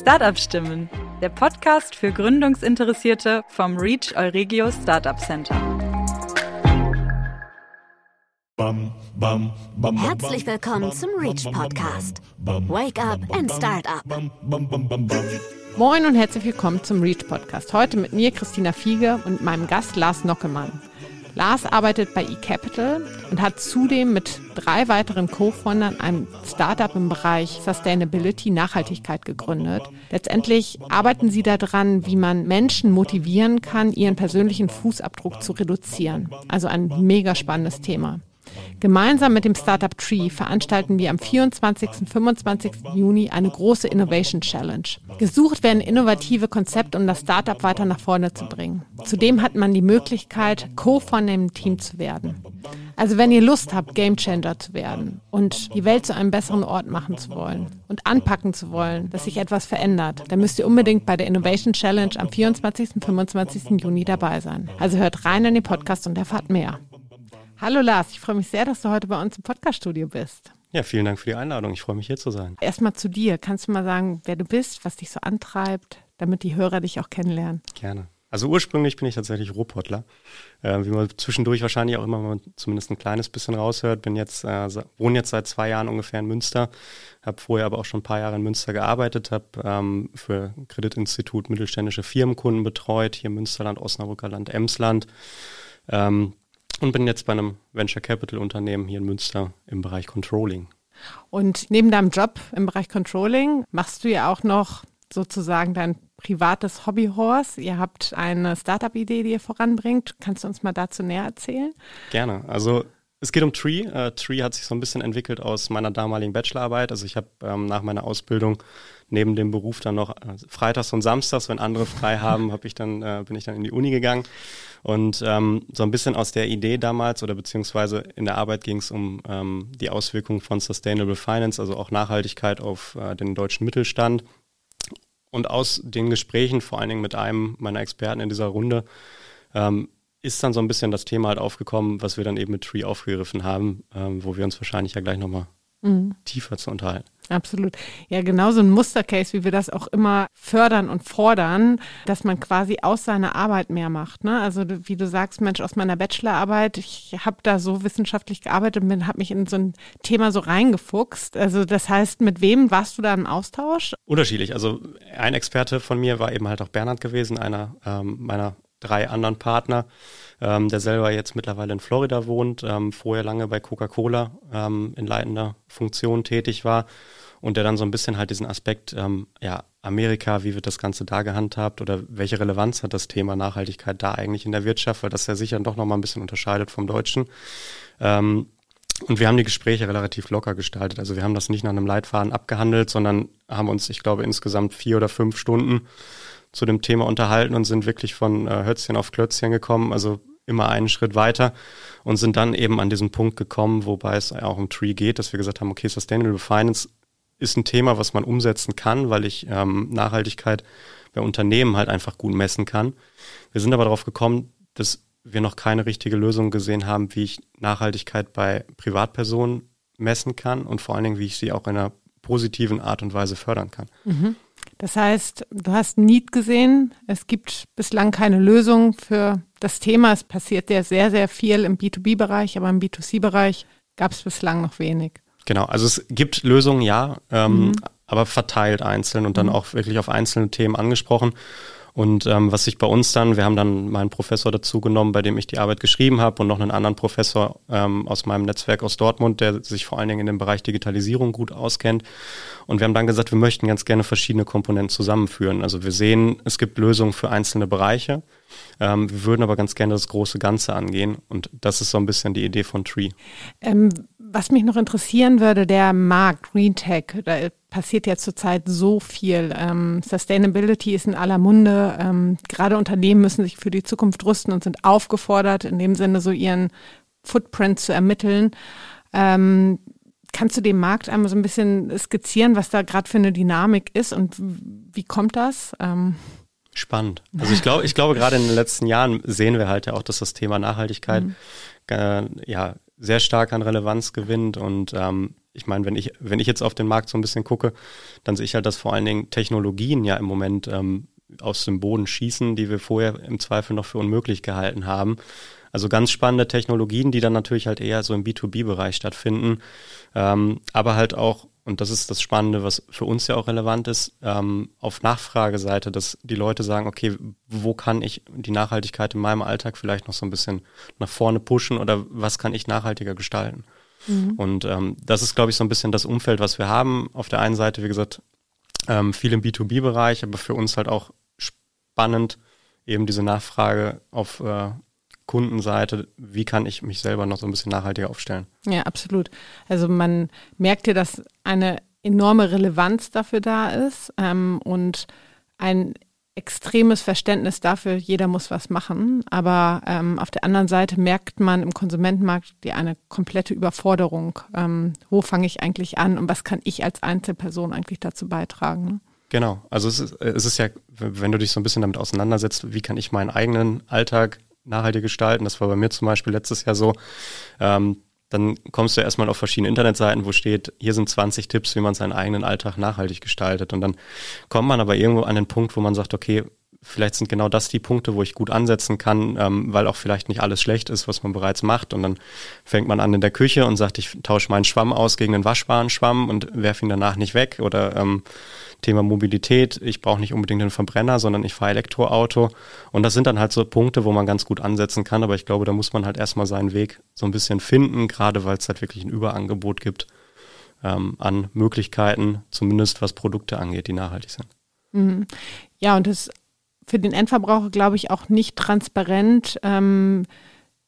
Startup Stimmen, der Podcast für Gründungsinteressierte vom Reach Euregio Startup Center. Herzlich willkommen zum Reach Podcast. Wake up and start up. Moin und herzlich willkommen zum Reach Podcast. Heute mit mir Christina Fiege und meinem Gast Lars Nockemann. Lars arbeitet bei eCapital und hat zudem mit drei weiteren Co-Foundern ein Startup im Bereich Sustainability, Nachhaltigkeit gegründet. Letztendlich arbeiten sie daran, wie man Menschen motivieren kann, ihren persönlichen Fußabdruck zu reduzieren. Also ein mega spannendes Thema. Gemeinsam mit dem Startup Tree veranstalten wir am 24. und 25. Juni eine große Innovation Challenge. Gesucht werden innovative Konzepte, um das Startup weiter nach vorne zu bringen. Zudem hat man die Möglichkeit, Co von dem Team zu werden. Also wenn ihr Lust habt, Gamechanger zu werden und die Welt zu einem besseren Ort machen zu wollen und anpacken zu wollen, dass sich etwas verändert, dann müsst ihr unbedingt bei der Innovation Challenge am 24. und 25. Juni dabei sein. Also hört rein in den Podcast und erfahrt mehr. Hallo Lars, ich freue mich sehr, dass du heute bei uns im Podcaststudio bist. Ja, vielen Dank für die Einladung. Ich freue mich hier zu sein. Erstmal zu dir. Kannst du mal sagen, wer du bist, was dich so antreibt, damit die Hörer dich auch kennenlernen? Gerne. Also ursprünglich bin ich tatsächlich Rohpottler. Äh, wie man zwischendurch wahrscheinlich auch immer mal zumindest ein kleines bisschen raushört. Bin jetzt, äh, wohne jetzt seit zwei Jahren ungefähr in Münster, habe vorher aber auch schon ein paar Jahre in Münster gearbeitet, habe ähm, für Kreditinstitut mittelständische Firmenkunden betreut, hier Münsterland, Osnabrücker Land, Emsland. Ähm, und bin jetzt bei einem Venture Capital Unternehmen hier in Münster im Bereich Controlling. Und neben deinem Job im Bereich Controlling machst du ja auch noch sozusagen dein privates Hobbyhorse. Ihr habt eine Startup-Idee, die ihr voranbringt. Kannst du uns mal dazu näher erzählen? Gerne. Also es geht um Tree. Uh, Tree hat sich so ein bisschen entwickelt aus meiner damaligen Bachelorarbeit. Also ich habe ähm, nach meiner Ausbildung neben dem Beruf dann noch äh, freitags und samstags, wenn andere frei haben, habe ich dann äh, bin ich dann in die Uni gegangen und ähm, so ein bisschen aus der Idee damals oder beziehungsweise in der Arbeit ging es um ähm, die Auswirkungen von Sustainable Finance, also auch Nachhaltigkeit auf äh, den deutschen Mittelstand. Und aus den Gesprächen, vor allen Dingen mit einem meiner Experten in dieser Runde, ähm, ist dann so ein bisschen das Thema halt aufgekommen, was wir dann eben mit Tree aufgegriffen haben, ähm, wo wir uns wahrscheinlich ja gleich nochmal mhm. tiefer zu unterhalten. Absolut. Ja, genau so ein Mustercase, wie wir das auch immer fördern und fordern, dass man quasi aus seiner Arbeit mehr macht. Ne? Also wie du sagst, Mensch, aus meiner Bachelorarbeit, ich habe da so wissenschaftlich gearbeitet und habe mich in so ein Thema so reingefuchst. Also das heißt, mit wem warst du da im Austausch? Unterschiedlich. Also ein Experte von mir war eben halt auch Bernhard gewesen, einer ähm, meiner drei anderen Partner ähm, der selber jetzt mittlerweile in Florida wohnt, ähm, vorher lange bei Coca-Cola ähm, in leitender Funktion tätig war und der dann so ein bisschen halt diesen Aspekt, ähm, ja, Amerika, wie wird das Ganze da gehandhabt oder welche Relevanz hat das Thema Nachhaltigkeit da eigentlich in der Wirtschaft, weil das ja sicher doch nochmal ein bisschen unterscheidet vom Deutschen. Ähm, und wir haben die Gespräche relativ locker gestaltet. Also wir haben das nicht nach einem Leitfaden abgehandelt, sondern haben uns, ich glaube, insgesamt vier oder fünf Stunden zu dem Thema unterhalten und sind wirklich von äh, Hötzchen auf Klötzchen gekommen. Also immer einen Schritt weiter und sind dann eben an diesen Punkt gekommen, wobei es auch um Tree geht, dass wir gesagt haben, okay, Sustainable Finance ist ein Thema, was man umsetzen kann, weil ich ähm, Nachhaltigkeit bei Unternehmen halt einfach gut messen kann. Wir sind aber darauf gekommen, dass wir noch keine richtige Lösung gesehen haben, wie ich Nachhaltigkeit bei Privatpersonen messen kann und vor allen Dingen, wie ich sie auch in einer positiven Art und Weise fördern kann. Mhm. Das heißt, du hast Need gesehen. Es gibt bislang keine Lösung für das Thema. Es passiert ja sehr, sehr viel im B2B-Bereich, aber im B2C-Bereich gab es bislang noch wenig. Genau, also es gibt Lösungen, ja, ähm, mhm. aber verteilt einzeln und dann mhm. auch wirklich auf einzelne Themen angesprochen. Und ähm, was sich bei uns dann, wir haben dann meinen Professor dazu genommen, bei dem ich die Arbeit geschrieben habe und noch einen anderen Professor ähm, aus meinem Netzwerk aus Dortmund, der sich vor allen Dingen in dem Bereich Digitalisierung gut auskennt. Und wir haben dann gesagt, wir möchten ganz gerne verschiedene Komponenten zusammenführen. Also wir sehen, es gibt Lösungen für einzelne Bereiche. Ähm, wir würden aber ganz gerne das große Ganze angehen. Und das ist so ein bisschen die Idee von Tree. Ähm, was mich noch interessieren würde, der Markt, Green Tech, da passiert ja zurzeit so viel. Ähm, Sustainability ist in aller Munde. Ähm, gerade Unternehmen müssen sich für die Zukunft rüsten und sind aufgefordert, in dem Sinne so ihren Footprint zu ermitteln. Ähm, kannst du dem Markt einmal so ein bisschen skizzieren, was da gerade für eine Dynamik ist und wie kommt das? Ähm Spannend. Also ich glaube, ich glaube, gerade in den letzten Jahren sehen wir halt ja auch, dass das Thema Nachhaltigkeit mhm. äh, ja sehr stark an Relevanz gewinnt und ähm, ich meine, wenn ich, wenn ich jetzt auf den Markt so ein bisschen gucke, dann sehe ich halt, dass vor allen Dingen Technologien ja im Moment ähm, aus dem Boden schießen, die wir vorher im Zweifel noch für unmöglich gehalten haben. Also ganz spannende Technologien, die dann natürlich halt eher so im B2B-Bereich stattfinden, ähm, aber halt auch, und das ist das Spannende, was für uns ja auch relevant ist, ähm, auf Nachfrageseite, dass die Leute sagen, okay, wo kann ich die Nachhaltigkeit in meinem Alltag vielleicht noch so ein bisschen nach vorne pushen oder was kann ich nachhaltiger gestalten? Mhm. Und ähm, das ist, glaube ich, so ein bisschen das Umfeld, was wir haben. Auf der einen Seite, wie gesagt, ähm, viel im B2B-Bereich, aber für uns halt auch spannend, eben diese Nachfrage auf äh, Kundenseite, wie kann ich mich selber noch so ein bisschen nachhaltiger aufstellen? Ja, absolut. Also man merkt ja, dass eine enorme Relevanz dafür da ist ähm, und ein extremes Verständnis dafür, jeder muss was machen. Aber ähm, auf der anderen Seite merkt man im Konsumentenmarkt die eine komplette Überforderung. Ähm, wo fange ich eigentlich an und was kann ich als Einzelperson eigentlich dazu beitragen? Ne? Genau, also es ist, es ist ja, wenn du dich so ein bisschen damit auseinandersetzt, wie kann ich meinen eigenen Alltag nachhaltig gestalten, das war bei mir zum Beispiel letztes Jahr so, ähm, dann kommst du erstmal auf verschiedene Internetseiten, wo steht, hier sind 20 Tipps, wie man seinen eigenen Alltag nachhaltig gestaltet. Und dann kommt man aber irgendwo an den Punkt, wo man sagt, okay, vielleicht sind genau das die Punkte, wo ich gut ansetzen kann, ähm, weil auch vielleicht nicht alles schlecht ist, was man bereits macht. Und dann fängt man an in der Küche und sagt, ich tausche meinen Schwamm aus gegen einen waschbaren Schwamm und werfe ihn danach nicht weg. Oder ähm, Thema Mobilität, ich brauche nicht unbedingt einen Verbrenner, sondern ich fahre Elektroauto. Und das sind dann halt so Punkte, wo man ganz gut ansetzen kann. Aber ich glaube, da muss man halt erstmal seinen Weg so ein bisschen finden, gerade weil es halt wirklich ein Überangebot gibt ähm, an Möglichkeiten, zumindest was Produkte angeht, die nachhaltig sind. Mhm. Ja, und das für den Endverbraucher, glaube ich, auch nicht transparent ähm,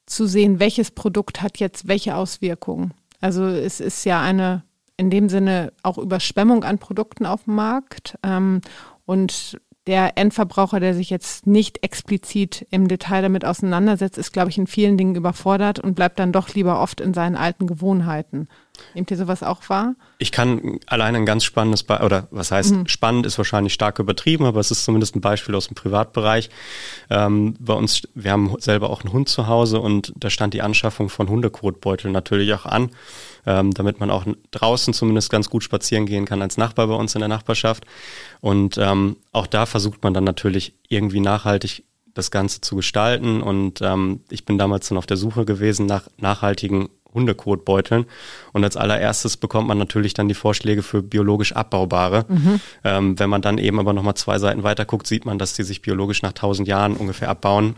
zu sehen, welches Produkt hat jetzt welche Auswirkungen. Also es ist ja eine in dem Sinne auch Überschwemmung an Produkten auf dem Markt. Ähm, und der Endverbraucher, der sich jetzt nicht explizit im Detail damit auseinandersetzt, ist, glaube ich, in vielen Dingen überfordert und bleibt dann doch lieber oft in seinen alten Gewohnheiten. Nehmt ihr sowas auch wahr? Ich kann allein ein ganz spannendes, Be oder was heißt mhm. spannend, ist wahrscheinlich stark übertrieben, aber es ist zumindest ein Beispiel aus dem Privatbereich. Ähm, bei uns, wir haben selber auch einen Hund zu Hause und da stand die Anschaffung von Hundekotbeuteln natürlich auch an, ähm, damit man auch draußen zumindest ganz gut spazieren gehen kann als Nachbar bei uns in der Nachbarschaft. Und ähm, auch da versucht man dann natürlich irgendwie nachhaltig das Ganze zu gestalten. Und ähm, ich bin damals dann auf der Suche gewesen nach nachhaltigen Hundekotbeuteln. Und als allererstes bekommt man natürlich dann die Vorschläge für biologisch abbaubare. Mhm. Ähm, wenn man dann eben aber nochmal zwei Seiten weiter guckt, sieht man, dass die sich biologisch nach tausend Jahren ungefähr abbauen.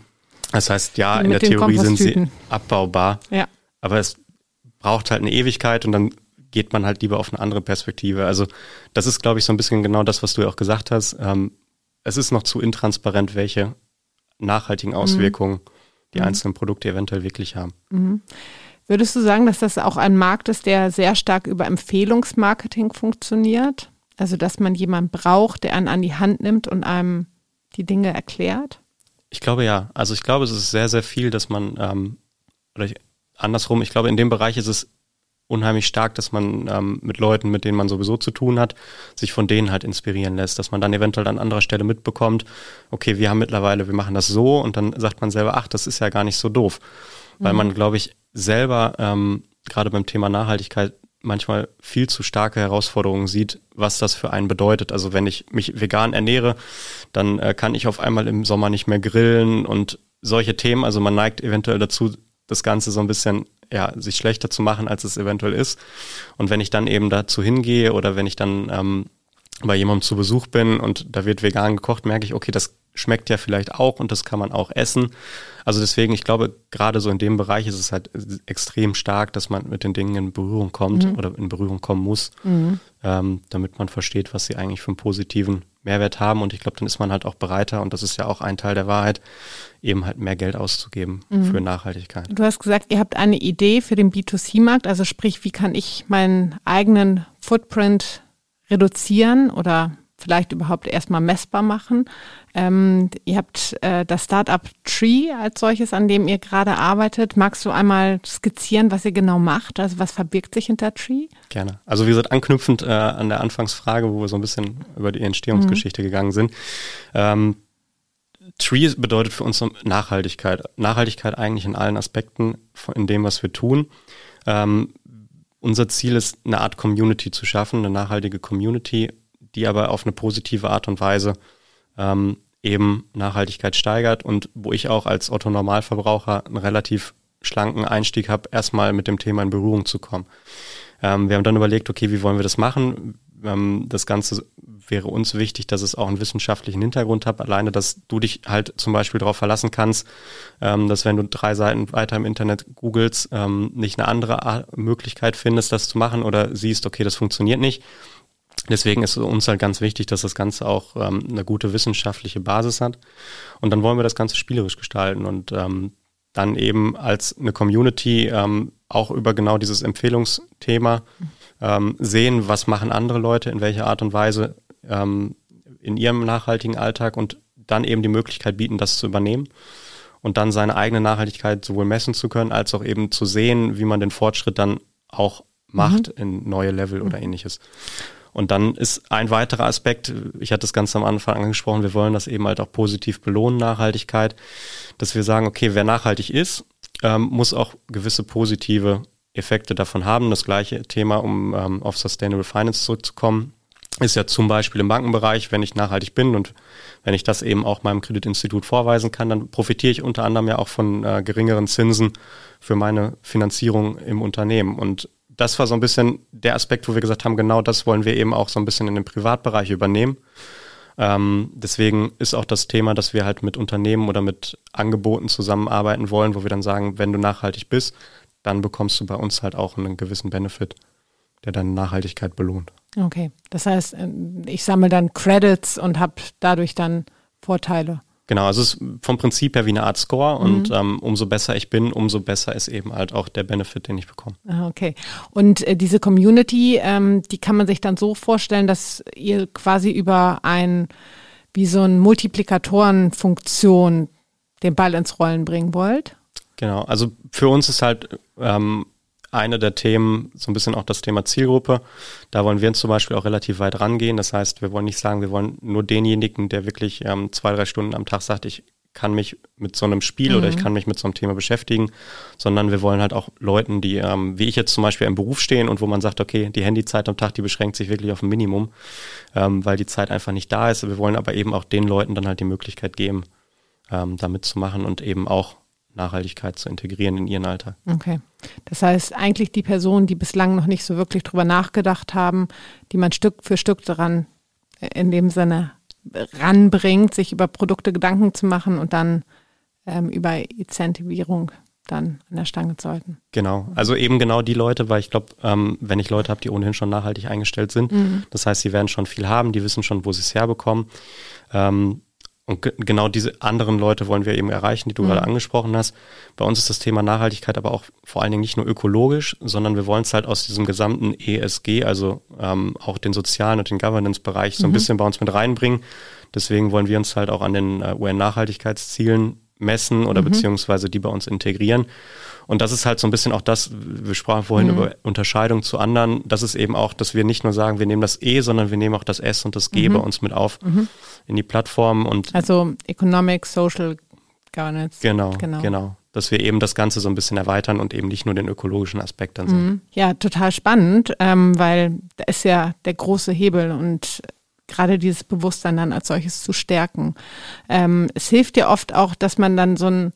Das heißt, ja, in der Theorie sind sie abbaubar. Ja. Aber es braucht halt eine Ewigkeit und dann geht man halt lieber auf eine andere Perspektive. Also das ist, glaube ich, so ein bisschen genau das, was du ja auch gesagt hast. Ähm, es ist noch zu intransparent, welche nachhaltigen mhm. Auswirkungen mhm. die einzelnen Produkte eventuell wirklich haben. Mhm. Würdest du sagen, dass das auch ein Markt ist, der sehr stark über Empfehlungsmarketing funktioniert? Also, dass man jemanden braucht, der einen an die Hand nimmt und einem die Dinge erklärt? Ich glaube ja. Also ich glaube, es ist sehr, sehr viel, dass man, ähm, oder ich, andersrum, ich glaube, in dem Bereich ist es unheimlich stark, dass man ähm, mit Leuten, mit denen man sowieso zu tun hat, sich von denen halt inspirieren lässt, dass man dann eventuell an anderer Stelle mitbekommt, okay, wir haben mittlerweile, wir machen das so und dann sagt man selber, ach, das ist ja gar nicht so doof. Weil mhm. man, glaube ich, selber ähm, gerade beim Thema Nachhaltigkeit manchmal viel zu starke Herausforderungen sieht, was das für einen bedeutet. Also wenn ich mich vegan ernähre, dann äh, kann ich auf einmal im Sommer nicht mehr grillen und solche Themen. Also man neigt eventuell dazu, das Ganze so ein bisschen, ja, sich schlechter zu machen, als es eventuell ist. Und wenn ich dann eben dazu hingehe oder wenn ich dann ähm, bei jemandem zu Besuch bin und da wird vegan gekocht, merke ich, okay, das schmeckt ja vielleicht auch und das kann man auch essen. Also deswegen, ich glaube, gerade so in dem Bereich ist es halt extrem stark, dass man mit den Dingen in Berührung kommt mhm. oder in Berührung kommen muss, mhm. ähm, damit man versteht, was sie eigentlich für einen positiven Mehrwert haben. Und ich glaube, dann ist man halt auch bereiter, und das ist ja auch ein Teil der Wahrheit, eben halt mehr Geld auszugeben mhm. für Nachhaltigkeit. Du hast gesagt, ihr habt eine Idee für den B2C-Markt, also sprich, wie kann ich meinen eigenen Footprint reduzieren oder vielleicht überhaupt erstmal messbar machen. Ähm, ihr habt äh, das Startup Tree als solches, an dem ihr gerade arbeitet. Magst du einmal skizzieren, was ihr genau macht? Also was verbirgt sich hinter Tree? Gerne. Also wie gesagt, anknüpfend äh, an der Anfangsfrage, wo wir so ein bisschen über die Entstehungsgeschichte mhm. gegangen sind. Ähm, Tree bedeutet für uns Nachhaltigkeit. Nachhaltigkeit eigentlich in allen Aspekten in dem, was wir tun. Ähm, unser Ziel ist, eine Art Community zu schaffen, eine nachhaltige Community, die aber auf eine positive Art und Weise ähm, eben Nachhaltigkeit steigert und wo ich auch als Otto Normalverbraucher einen relativ schlanken Einstieg habe, erstmal mit dem Thema in Berührung zu kommen. Ähm, wir haben dann überlegt, okay, wie wollen wir das machen? Ähm, das Ganze wäre uns wichtig, dass es auch einen wissenschaftlichen Hintergrund hat. Alleine, dass du dich halt zum Beispiel darauf verlassen kannst, ähm, dass wenn du drei Seiten weiter im Internet googelst, ähm, nicht eine andere Möglichkeit findest, das zu machen oder siehst, okay, das funktioniert nicht. Deswegen ist es uns halt ganz wichtig, dass das Ganze auch ähm, eine gute wissenschaftliche Basis hat. Und dann wollen wir das Ganze spielerisch gestalten und ähm, dann eben als eine Community ähm, auch über genau dieses Empfehlungsthema ähm, sehen, was machen andere Leute, in welcher Art und Weise ähm, in ihrem nachhaltigen Alltag und dann eben die Möglichkeit bieten, das zu übernehmen und dann seine eigene Nachhaltigkeit sowohl messen zu können, als auch eben zu sehen, wie man den Fortschritt dann auch macht mhm. in neue Level oder ähnliches. Und dann ist ein weiterer Aspekt, ich hatte das ganz am Anfang angesprochen, wir wollen das eben halt auch positiv belohnen, Nachhaltigkeit, dass wir sagen, okay, wer nachhaltig ist, ähm, muss auch gewisse positive Effekte davon haben. Das gleiche Thema, um ähm, auf Sustainable Finance zurückzukommen, ist ja zum Beispiel im Bankenbereich, wenn ich nachhaltig bin und wenn ich das eben auch meinem Kreditinstitut vorweisen kann, dann profitiere ich unter anderem ja auch von äh, geringeren Zinsen für meine Finanzierung im Unternehmen. Und das war so ein bisschen der Aspekt, wo wir gesagt haben, genau das wollen wir eben auch so ein bisschen in den Privatbereich übernehmen. Ähm, deswegen ist auch das Thema, dass wir halt mit Unternehmen oder mit Angeboten zusammenarbeiten wollen, wo wir dann sagen, wenn du nachhaltig bist, dann bekommst du bei uns halt auch einen gewissen Benefit, der deine Nachhaltigkeit belohnt. Okay, das heißt, äh, ich sammle dann Credits und habe dadurch dann Vorteile. Genau, also es ist vom Prinzip her wie eine Art Score mhm. und ähm, umso besser ich bin, umso besser ist eben halt auch der Benefit, den ich bekomme. Ah, okay. Und äh, diese Community, ähm, die kann man sich dann so vorstellen, dass ihr quasi über ein, wie so ein Multiplikatorenfunktion den Ball ins Rollen bringen wollt? Genau, also für uns ist halt ähm, eine der Themen, so ein bisschen auch das Thema Zielgruppe. Da wollen wir uns zum Beispiel auch relativ weit rangehen. Das heißt, wir wollen nicht sagen, wir wollen nur denjenigen, der wirklich ähm, zwei, drei Stunden am Tag sagt, ich kann mich mit so einem Spiel mhm. oder ich mhm. kann mich mit so einem Thema beschäftigen, sondern wir wollen halt auch Leuten, die, ähm, wie ich jetzt zum Beispiel im Beruf stehen und wo man sagt, okay, die Handyzeit am Tag, die beschränkt sich wirklich auf ein Minimum, ähm, weil die Zeit einfach nicht da ist. Wir wollen aber eben auch den Leuten dann halt die Möglichkeit geben, ähm, damit zu machen und eben auch Nachhaltigkeit zu integrieren in ihren Alltag. Okay. Das heißt, eigentlich die Personen, die bislang noch nicht so wirklich drüber nachgedacht haben, die man Stück für Stück daran äh, in dem Sinne ranbringt, sich über Produkte Gedanken zu machen und dann ähm, über Incentivierung dann an der Stange zu halten. Genau, also eben genau die Leute, weil ich glaube, ähm, wenn ich Leute habe, die ohnehin schon nachhaltig eingestellt sind, mhm. das heißt, sie werden schon viel haben, die wissen schon, wo sie es herbekommen. Ähm, und ge genau diese anderen Leute wollen wir eben erreichen, die du mhm. gerade angesprochen hast. Bei uns ist das Thema Nachhaltigkeit aber auch vor allen Dingen nicht nur ökologisch, sondern wir wollen es halt aus diesem gesamten ESG, also ähm, auch den sozialen und den Governance-Bereich so ein mhm. bisschen bei uns mit reinbringen. Deswegen wollen wir uns halt auch an den äh, UN-Nachhaltigkeitszielen messen oder mhm. beziehungsweise die bei uns integrieren. Und das ist halt so ein bisschen auch das, wir sprachen vorhin mhm. über Unterscheidung zu anderen. Das ist eben auch, dass wir nicht nur sagen, wir nehmen das E, sondern wir nehmen auch das S und das G mhm. bei uns mit auf mhm. in die Plattform. Und also Economic, Social Governance. Genau, genau, genau. Dass wir eben das Ganze so ein bisschen erweitern und eben nicht nur den ökologischen Aspekt dann sehen. Mhm. Ja, total spannend, ähm, weil da ist ja der große Hebel und gerade dieses Bewusstsein dann als solches zu stärken. Ähm, es hilft ja oft auch, dass man dann so ein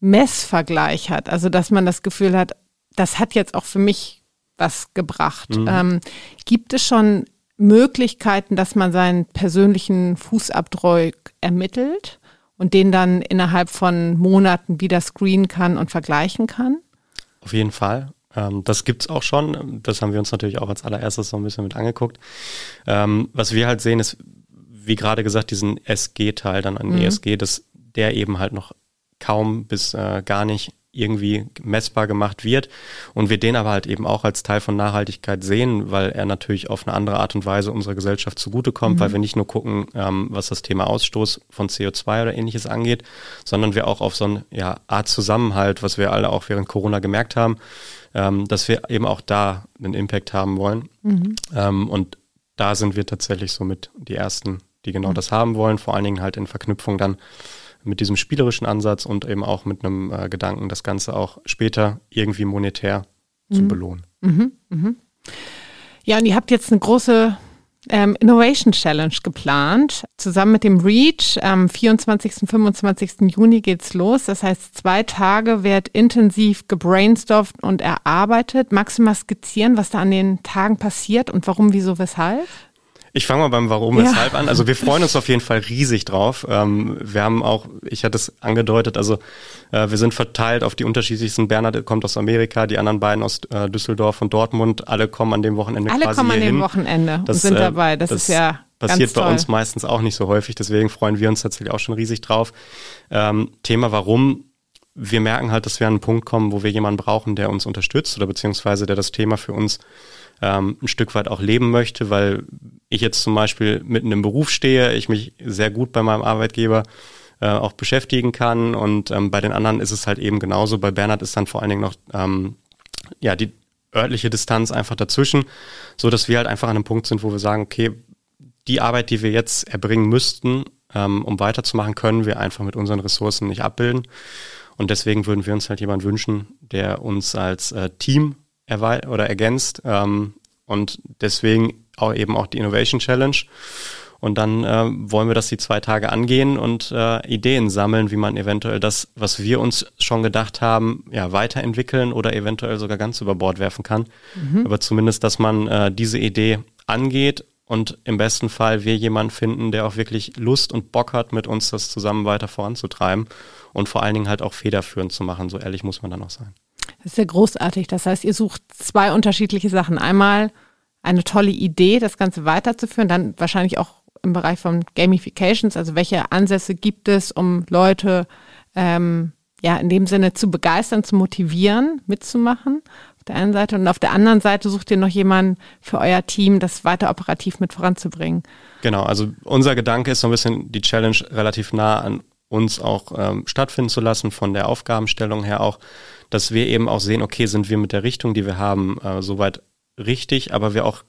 Messvergleich hat. Also dass man das Gefühl hat, das hat jetzt auch für mich was gebracht. Mhm. Ähm, gibt es schon Möglichkeiten, dass man seinen persönlichen Fußabdruck ermittelt und den dann innerhalb von Monaten wieder screenen kann und vergleichen kann? Auf jeden Fall. Ähm, das gibt's auch schon. Das haben wir uns natürlich auch als allererstes so ein bisschen mit angeguckt. Ähm, was wir halt sehen, ist, wie gerade gesagt, diesen SG-Teil dann an mhm. ESG, dass der eben halt noch kaum bis äh, gar nicht irgendwie messbar gemacht wird und wir den aber halt eben auch als Teil von Nachhaltigkeit sehen, weil er natürlich auf eine andere Art und Weise unserer Gesellschaft zugutekommt, mhm. weil wir nicht nur gucken, ähm, was das Thema Ausstoß von CO2 oder ähnliches angeht, sondern wir auch auf so eine ja, Art Zusammenhalt, was wir alle auch während Corona gemerkt haben, ähm, dass wir eben auch da einen Impact haben wollen. Mhm. Ähm, und da sind wir tatsächlich somit die ersten die genau mhm. das haben wollen, vor allen Dingen halt in Verknüpfung dann mit diesem spielerischen Ansatz und eben auch mit einem äh, Gedanken, das Ganze auch später irgendwie monetär mhm. zu belohnen. Mhm. Mhm. Ja, und ihr habt jetzt eine große ähm, Innovation Challenge geplant. Zusammen mit dem REACH am 24. und 25. Juni geht's los. Das heißt, zwei Tage wird intensiv gebrainstormt und erarbeitet. Magst du mal skizzieren, was da an den Tagen passiert und warum, wieso, weshalb? Ich fange mal beim Warum, weshalb ja. an. Also wir freuen uns auf jeden Fall riesig drauf. Ähm, wir haben auch, ich hatte es angedeutet, also äh, wir sind verteilt auf die unterschiedlichsten. Bernhard kommt aus Amerika, die anderen beiden aus äh, Düsseldorf und Dortmund. Alle kommen an dem Wochenende Alle kommen an dem hin. Wochenende das, und sind äh, dabei. Das, das ist ja passiert bei uns meistens auch nicht so häufig. Deswegen freuen wir uns tatsächlich auch schon riesig drauf. Ähm, Thema Warum wir merken halt, dass wir an einen Punkt kommen, wo wir jemanden brauchen, der uns unterstützt oder beziehungsweise der das Thema für uns ähm, ein Stück weit auch leben möchte, weil ich jetzt zum Beispiel mitten im Beruf stehe, ich mich sehr gut bei meinem Arbeitgeber äh, auch beschäftigen kann und ähm, bei den anderen ist es halt eben genauso. Bei Bernhard ist dann vor allen Dingen noch ähm, ja die örtliche Distanz einfach dazwischen, so dass wir halt einfach an einem Punkt sind, wo wir sagen, okay, die Arbeit, die wir jetzt erbringen müssten, ähm, um weiterzumachen, können wir einfach mit unseren Ressourcen nicht abbilden. Und deswegen würden wir uns halt jemanden wünschen, der uns als äh, Team oder ergänzt. Ähm, und deswegen auch eben auch die Innovation Challenge. Und dann äh, wollen wir das die zwei Tage angehen und äh, Ideen sammeln, wie man eventuell das, was wir uns schon gedacht haben, ja, weiterentwickeln oder eventuell sogar ganz über Bord werfen kann. Mhm. Aber zumindest, dass man äh, diese Idee angeht und im besten Fall wir jemanden finden, der auch wirklich Lust und Bock hat, mit uns das zusammen weiter voranzutreiben und vor allen Dingen halt auch federführend zu machen. So ehrlich muss man dann auch sein. Das ist ja großartig. Das heißt, ihr sucht zwei unterschiedliche Sachen. Einmal eine tolle Idee, das Ganze weiterzuführen, dann wahrscheinlich auch im Bereich von Gamifications, also welche Ansätze gibt es, um Leute ähm, ja in dem Sinne zu begeistern, zu motivieren, mitzumachen. Auf der einen Seite und auf der anderen Seite sucht ihr noch jemanden für euer Team, das weiter operativ mit voranzubringen. Genau, also unser Gedanke ist so ein bisschen die Challenge relativ nah an uns auch ähm, stattfinden zu lassen, von der Aufgabenstellung her auch, dass wir eben auch sehen, okay, sind wir mit der Richtung, die wir haben, äh, soweit richtig, aber wir auch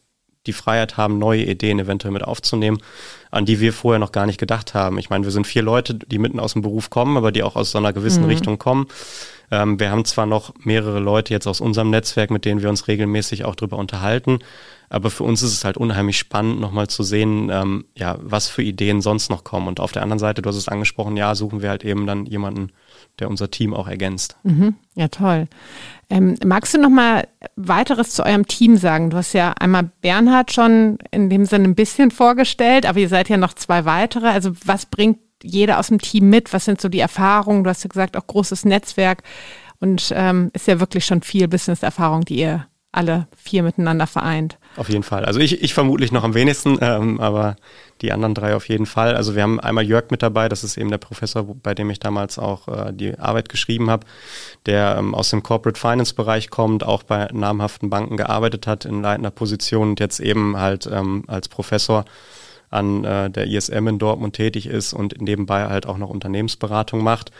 die Freiheit haben, neue Ideen eventuell mit aufzunehmen, an die wir vorher noch gar nicht gedacht haben. Ich meine, wir sind vier Leute, die mitten aus dem Beruf kommen, aber die auch aus so einer gewissen mhm. Richtung kommen. Ähm, wir haben zwar noch mehrere Leute jetzt aus unserem Netzwerk, mit denen wir uns regelmäßig auch drüber unterhalten, aber für uns ist es halt unheimlich spannend, nochmal zu sehen, ähm, ja, was für Ideen sonst noch kommen. Und auf der anderen Seite, du hast es angesprochen, ja, suchen wir halt eben dann jemanden, der unser Team auch ergänzt. Mhm. Ja, toll. Ähm, magst du noch mal weiteres zu eurem Team sagen? Du hast ja einmal Bernhard schon in dem Sinne ein bisschen vorgestellt, aber ihr seid ja noch zwei weitere. Also was bringt jeder aus dem Team mit? Was sind so die Erfahrungen? Du hast ja gesagt, auch großes Netzwerk und ähm, ist ja wirklich schon viel Business-Erfahrung, die ihr alle vier miteinander vereint. Auf jeden Fall. Also ich, ich vermutlich noch am wenigsten, ähm, aber die anderen drei auf jeden Fall. Also wir haben einmal Jörg mit dabei, das ist eben der Professor, bei dem ich damals auch äh, die Arbeit geschrieben habe, der ähm, aus dem Corporate Finance Bereich kommt, auch bei namhaften Banken gearbeitet hat in leitender Position und jetzt eben halt ähm, als Professor an äh, der ISM in Dortmund tätig ist und nebenbei halt auch noch Unternehmensberatung macht.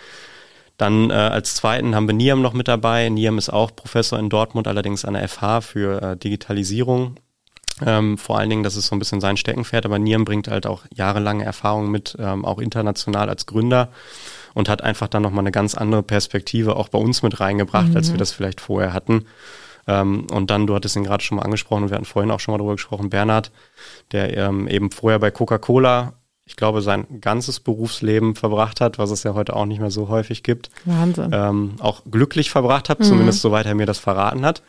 Dann äh, als zweiten haben wir Niam noch mit dabei. Niam ist auch Professor in Dortmund, allerdings an der FH für äh, Digitalisierung. Ähm, vor allen Dingen, das ist so ein bisschen sein Steckenpferd, aber Niam bringt halt auch jahrelange Erfahrung mit, ähm, auch international als Gründer und hat einfach dann nochmal eine ganz andere Perspektive auch bei uns mit reingebracht, mhm. als wir mhm. das vielleicht vorher hatten. Ähm, und dann, du hattest ihn gerade schon mal angesprochen und wir hatten vorhin auch schon mal darüber gesprochen, Bernhard, der ähm, eben vorher bei Coca-Cola ich glaube, sein ganzes Berufsleben verbracht hat, was es ja heute auch nicht mehr so häufig gibt. Wahnsinn. Ähm, auch glücklich verbracht hat, mhm. zumindest soweit er mir das verraten hat.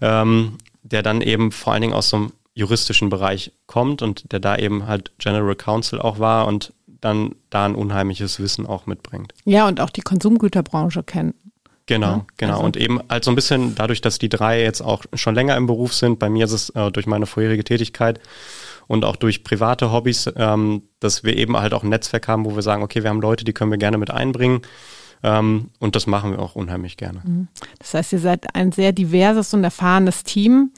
Ähm, der dann eben vor allen Dingen aus so einem juristischen Bereich kommt und der da eben halt General Counsel auch war und dann da ein unheimliches Wissen auch mitbringt. Ja, und auch die Konsumgüterbranche kennt. Genau, ja, genau. Also. Und eben halt so ein bisschen dadurch, dass die drei jetzt auch schon länger im Beruf sind, bei mir ist es äh, durch meine vorherige Tätigkeit und auch durch private Hobbys, ähm, dass wir eben halt auch ein Netzwerk haben, wo wir sagen, okay, wir haben Leute, die können wir gerne mit einbringen. Ähm, und das machen wir auch unheimlich gerne. Mhm. Das heißt, ihr seid ein sehr diverses und erfahrenes Team.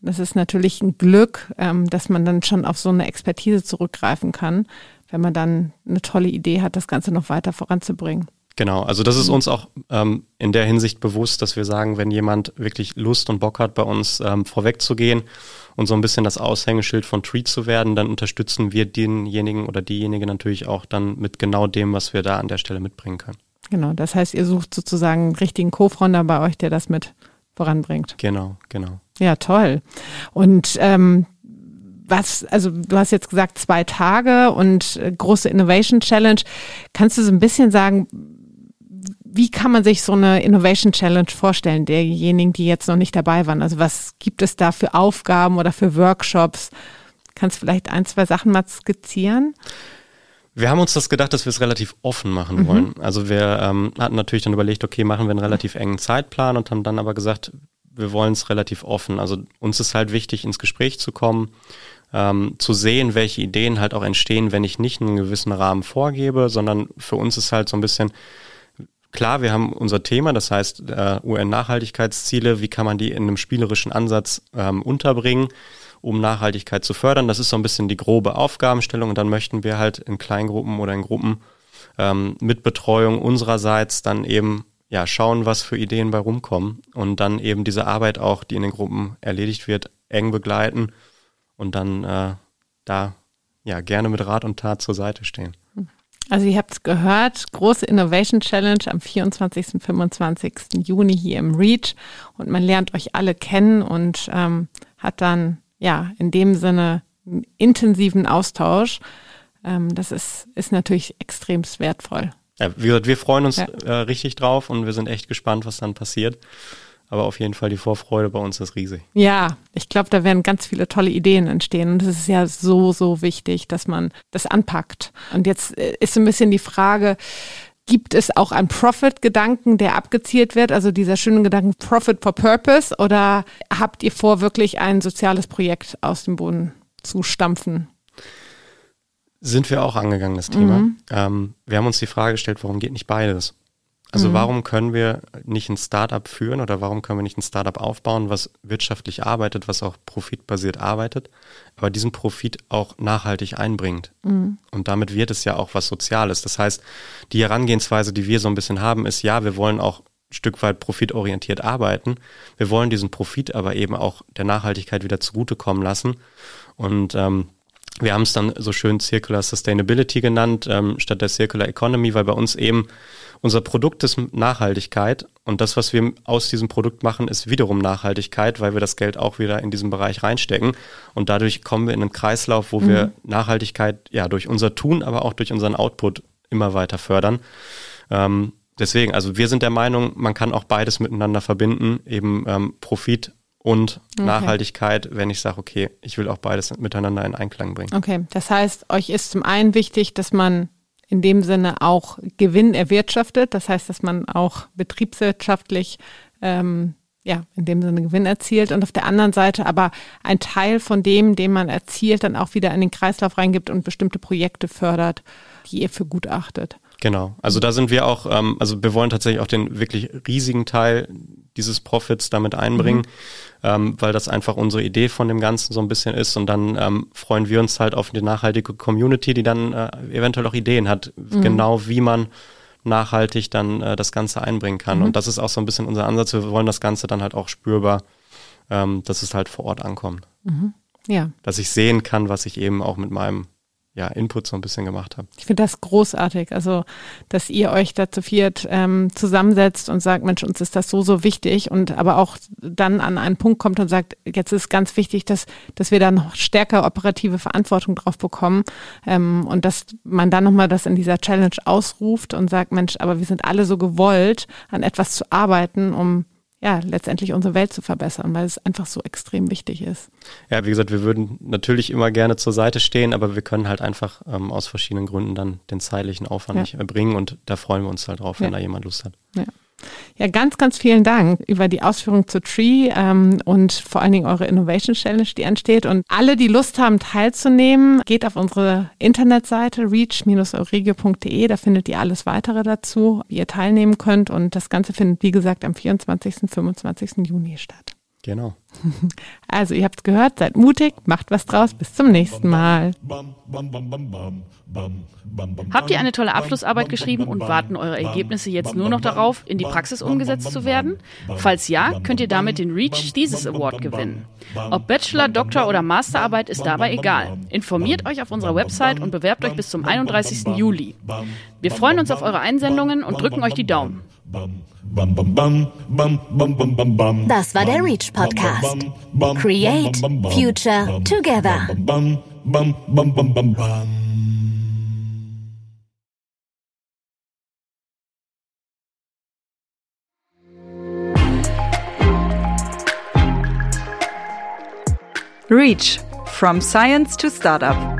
Das ist natürlich ein Glück, ähm, dass man dann schon auf so eine Expertise zurückgreifen kann, wenn man dann eine tolle Idee hat, das Ganze noch weiter voranzubringen. Genau, also das ist uns auch ähm, in der Hinsicht bewusst, dass wir sagen, wenn jemand wirklich Lust und Bock hat, bei uns ähm, vorwegzugehen und so ein bisschen das Aushängeschild von Treat zu werden, dann unterstützen wir denjenigen oder diejenige natürlich auch dann mit genau dem, was wir da an der Stelle mitbringen können. Genau, das heißt, ihr sucht sozusagen einen richtigen Co-Founder bei euch, der das mit voranbringt. Genau, genau. Ja, toll. Und ähm, was, also du hast jetzt gesagt zwei Tage und äh, große Innovation Challenge. Kannst du so ein bisschen sagen, wie kann man sich so eine Innovation Challenge vorstellen, derjenigen, die jetzt noch nicht dabei waren? Also was gibt es da für Aufgaben oder für Workshops? Kannst du vielleicht ein, zwei Sachen mal skizzieren? Wir haben uns das gedacht, dass wir es relativ offen machen mhm. wollen. Also wir ähm, hatten natürlich dann überlegt, okay, machen wir einen relativ engen Zeitplan und haben dann aber gesagt, wir wollen es relativ offen. Also uns ist halt wichtig, ins Gespräch zu kommen, ähm, zu sehen, welche Ideen halt auch entstehen, wenn ich nicht einen gewissen Rahmen vorgebe, sondern für uns ist halt so ein bisschen, Klar, wir haben unser Thema, das heißt äh, UN-Nachhaltigkeitsziele, wie kann man die in einem spielerischen Ansatz ähm, unterbringen, um Nachhaltigkeit zu fördern. Das ist so ein bisschen die grobe Aufgabenstellung und dann möchten wir halt in Kleingruppen oder in Gruppen ähm, mit Betreuung unsererseits dann eben ja schauen, was für Ideen bei rumkommen und dann eben diese Arbeit auch, die in den Gruppen erledigt wird, eng begleiten und dann äh, da ja gerne mit Rat und Tat zur Seite stehen. Also ihr habt es gehört, große Innovation Challenge am 24. und 25. Juni hier im Reach und man lernt euch alle kennen und ähm, hat dann ja in dem Sinne einen intensiven Austausch. Ähm, das ist, ist natürlich extremst wertvoll. Ja, wir, wir freuen uns ja. äh, richtig drauf und wir sind echt gespannt, was dann passiert. Aber auf jeden Fall die Vorfreude bei uns ist riesig. Ja, ich glaube, da werden ganz viele tolle Ideen entstehen. Und es ist ja so, so wichtig, dass man das anpackt. Und jetzt äh, ist so ein bisschen die Frage, Gibt es auch einen Profit-Gedanken, der abgezielt wird, also dieser schöne Gedanken Profit for Purpose, oder habt ihr vor, wirklich ein soziales Projekt aus dem Boden zu stampfen? Sind wir auch angegangen, das Thema. Mhm. Ähm, wir haben uns die Frage gestellt, warum geht nicht beides? Also mhm. warum können wir nicht ein Startup führen oder warum können wir nicht ein Startup aufbauen, was wirtschaftlich arbeitet, was auch profitbasiert arbeitet, aber diesen Profit auch nachhaltig einbringt. Mhm. Und damit wird es ja auch was Soziales. Das heißt, die Herangehensweise, die wir so ein bisschen haben, ist ja, wir wollen auch ein Stück weit profitorientiert arbeiten. Wir wollen diesen Profit aber eben auch der Nachhaltigkeit wieder zugutekommen lassen. Und ähm, wir haben es dann so schön Circular Sustainability genannt, ähm, statt der Circular Economy, weil bei uns eben unser Produkt ist Nachhaltigkeit und das, was wir aus diesem Produkt machen, ist wiederum Nachhaltigkeit, weil wir das Geld auch wieder in diesen Bereich reinstecken und dadurch kommen wir in einen Kreislauf, wo mhm. wir Nachhaltigkeit ja durch unser Tun, aber auch durch unseren Output immer weiter fördern. Ähm, deswegen, also wir sind der Meinung, man kann auch beides miteinander verbinden, eben ähm, Profit und okay. Nachhaltigkeit, wenn ich sage, okay, ich will auch beides miteinander in Einklang bringen. Okay, das heißt, euch ist zum einen wichtig, dass man in dem Sinne auch Gewinn erwirtschaftet, das heißt, dass man auch betriebswirtschaftlich ähm, ja, in dem Sinne Gewinn erzielt und auf der anderen Seite aber ein Teil von dem, den man erzielt, dann auch wieder in den Kreislauf reingibt und bestimmte Projekte fördert, die ihr für gut achtet. Genau, also da sind wir auch, ähm, also wir wollen tatsächlich auch den wirklich riesigen Teil dieses Profits damit einbringen, mhm. ähm, weil das einfach unsere Idee von dem Ganzen so ein bisschen ist und dann ähm, freuen wir uns halt auf die nachhaltige Community, die dann äh, eventuell auch Ideen hat, mhm. genau wie man nachhaltig dann äh, das Ganze einbringen kann. Mhm. Und das ist auch so ein bisschen unser Ansatz. Wir wollen das Ganze dann halt auch spürbar, ähm, dass es halt vor Ort ankommt. Mhm. Ja. Dass ich sehen kann, was ich eben auch mit meinem ja, Input so ein bisschen gemacht habe. Ich finde das großartig, also dass ihr euch da zu viert ähm, zusammensetzt und sagt, Mensch, uns ist das so, so wichtig und aber auch dann an einen Punkt kommt und sagt, jetzt ist ganz wichtig, dass, dass wir da noch stärker operative Verantwortung drauf bekommen ähm, und dass man dann nochmal das in dieser Challenge ausruft und sagt, Mensch, aber wir sind alle so gewollt, an etwas zu arbeiten, um ja, letztendlich unsere Welt zu verbessern, weil es einfach so extrem wichtig ist. Ja, wie gesagt, wir würden natürlich immer gerne zur Seite stehen, aber wir können halt einfach ähm, aus verschiedenen Gründen dann den zeitlichen Aufwand ja. nicht erbringen und da freuen wir uns halt drauf, wenn ja. da jemand Lust hat. Ja. Ja, ganz, ganz vielen Dank über die Ausführung zu Tree ähm, und vor allen Dingen eure Innovation Challenge, die ansteht. Und alle, die Lust haben, teilzunehmen, geht auf unsere Internetseite reach-euregio.de. Da findet ihr alles weitere dazu, wie ihr teilnehmen könnt. Und das Ganze findet, wie gesagt, am 24. und 25. Juni statt. Genau. Also, ihr habt es gehört, seid mutig, macht was draus. Bis zum nächsten Mal. Habt ihr eine tolle Abschlussarbeit geschrieben und warten eure Ergebnisse jetzt nur noch darauf, in die Praxis umgesetzt zu werden? Falls ja, könnt ihr damit den Reach Thesis Award gewinnen. Ob Bachelor, Doktor oder Masterarbeit ist dabei egal. Informiert euch auf unserer Website und bewerbt euch bis zum 31. Juli. Wir freuen uns auf eure Einsendungen und drücken euch die Daumen. Das war der Reach Podcast. Create Future Together. Reach from Science to Startup.